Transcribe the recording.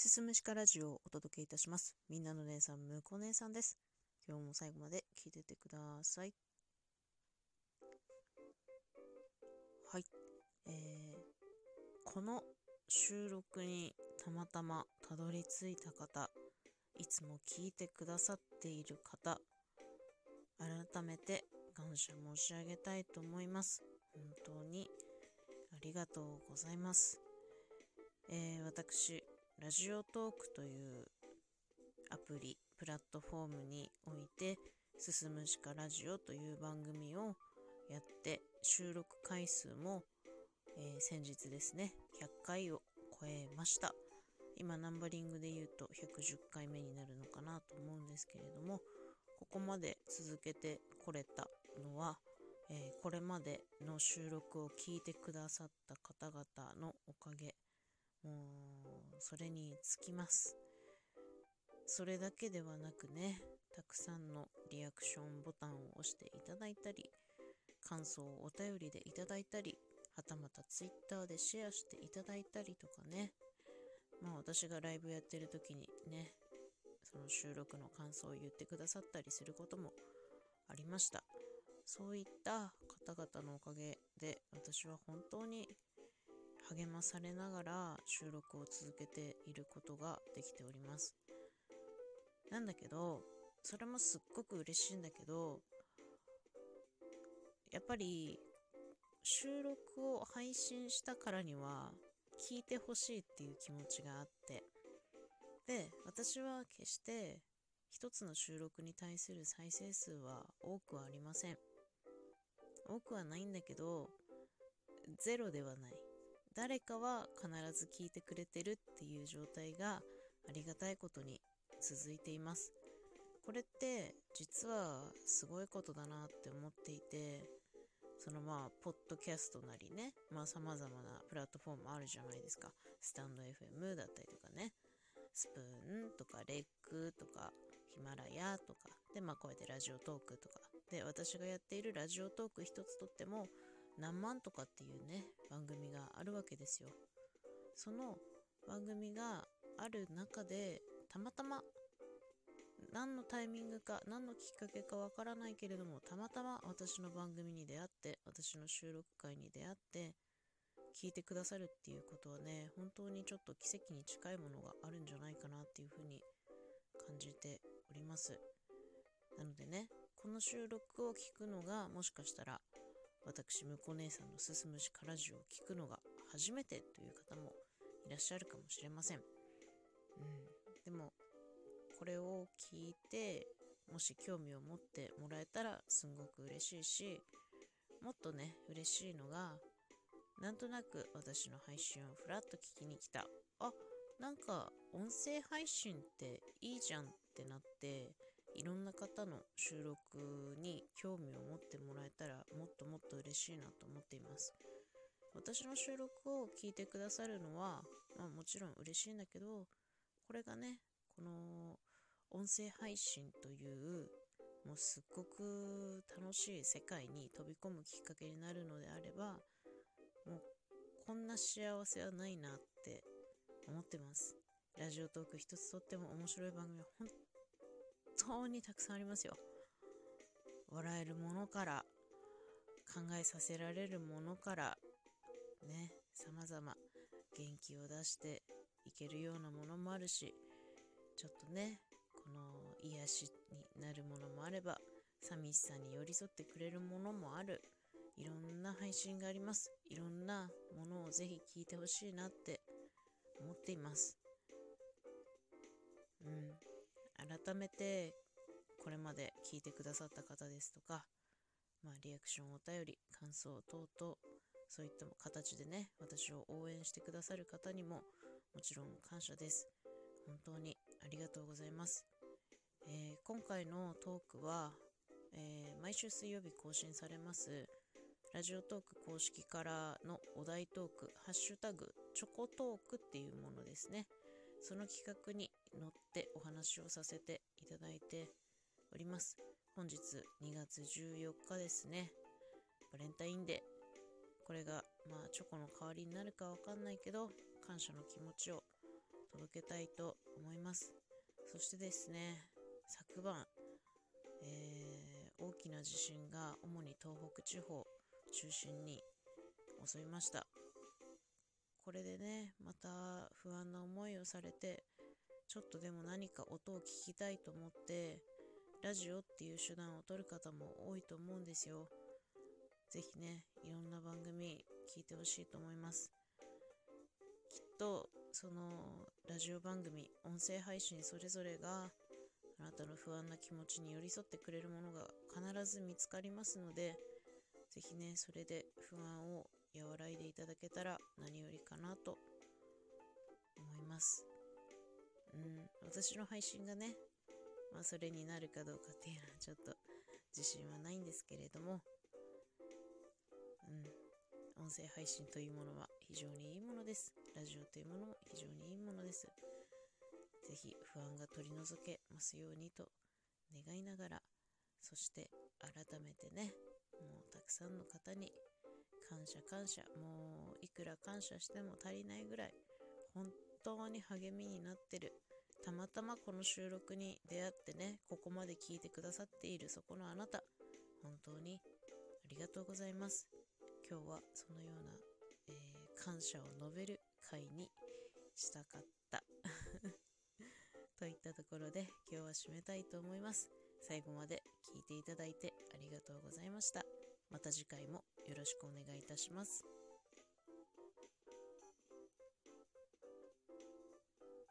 すすむしかラジオをお届けいたします。みんなの姉さん、むこ姉さんです。今日も最後まで聞いててください。はい。えー、この収録にたまたまたどり着いた方、いつも聞いてくださっている方、改めて感謝申し上げたいと思います。本当にありがとうございます。えー、私、ラジオトークというアプリ、プラットフォームにおいて、進むしかラジオという番組をやって収録回数も、えー、先日ですね100回を超えました。今ナンバリングで言うと110回目になるのかなと思うんですけれどもここまで続けてこれたのは、えー、これまでの収録を聞いてくださった方々のおかげもうそれにつきます。それだけではなくねたくさんのリアクションボタンを押していただいたり感想をお便りでいただいたりはたまた Twitter でシェアしていただいたりとかね。まあ私がライブやってる時にねその収録の感想を言ってくださったりすることもありました。そういった方々のおかげで私は本当に励まされながら収録を続けていることができております。なんだけど、それもすっごく嬉しいんだけど、やっぱり収録を配信したからには聞いてほしいっていう気持ちがあって、で、私は決して一つの収録に対する再生数は多くはありません。多くはないんだけど、ゼロではない。誰かは必ず聞いてくれてるっていう状態がありがたいことに続いています。これって実はすごいことだなって思っていて、そのまあ、ポッドキャストなりね、まあ様々なプラットフォームあるじゃないですか。スタンド FM だったりとかね、スプーンとかレックとかヒマラヤとか、でまあこうやってラジオトークとか、で私がやっているラジオトーク一つとっても、何万とかっていうね、番組があるわけですよ。その番組がある中で、たまたま、何のタイミングか、何のきっかけかわからないけれども、たまたま私の番組に出会って、私の収録会に出会って、聞いてくださるっていうことはね、本当にちょっと奇跡に近いものがあるんじゃないかなっていうふうに感じております。なのでね、この収録を聞くのがもしかしたら私、向こう姉さんのすすむしかラジオを聞くのが初めてという方もいらっしゃるかもしれません。うん、でも、これを聞いて、もし興味を持ってもらえたらすんごく嬉しいし、もっとね、嬉しいのが、なんとなく私の配信をふらっと聞きに来た。あ、なんか音声配信っていいじゃんってなって、いろんな方の収録に興嬉しいなと思っています。私の収録を聞いてくださるのは、まあ、もちろん嬉しいんだけど、これがね、この音声配信というもうすっごく楽しい世界に飛び込むきっかけになるのであれば、もうこんな幸せはないなって思ってます。ラジオトーク一つとっても面白い番組は本当にたくさんありますよ。笑えるものから、考えさせられるものから、ね、様々元気を出していけるようなものもあるし、ちょっとね、この癒しになるものもあれば、寂しさに寄り添ってくれるものもある。いろんな配信があります。いろんなものをぜひ聞いてほしいなって思っています。うん。改めてこれまで聞いてくださった方ですとか、まあ、リアクションお便り感想等々そういった形でね私を応援してくださる方にももちろん感謝です本当にありがとうございます、えー、今回のトークは、えー、毎週水曜日更新されますラジオトーク公式からのお題トーク、ハッシュタグ、チョコトークっていうものですね。その企画に乗ってお話をさせていただいております。本日2月14日ですね。バレンタインデー。これが、まあ、チョコの代わりになるかわかんないけど、感謝の気持ちを届けたいと思います。そしてですね、昨晩、えー、大きな地震が主に東北地方中心に襲いました。これでね、また不安な思いをされて、ちょっとでも何か音を聞きたいと思って、ラジオっていう手段を取る方も多いと思うんですよ。ぜひね、いろんな番組聞いてほしいと思います。きっと、そのラジオ番組、音声配信それぞれがあなたの不安な気持ちに寄り添ってくれるものが必ず見つかりますので、ぜひね、それで不安を和らいでいただけたら何よりかなと思います。うん、私の配信がね、まあそれになるかどうかっていうのはちょっと自信はないんですけれども、うん、音声配信というものは非常にいいものです。ラジオというものも非常にいいものです。ぜひ不安が取り除けますようにと願いながら、そして改めてね、もうたくさんの方に感謝感謝。もういくら感謝しても足りないぐらい本当に励みになってる。たまたまこの収録に出会ってねここまで聞いてくださっているそこのあなた本当にありがとうございます今日はそのような、えー、感謝を述べる回にしたかった といったところで今日は締めたいと思います最後まで聞いていただいてありがとうございました。また次回もよろしくお願いいたします。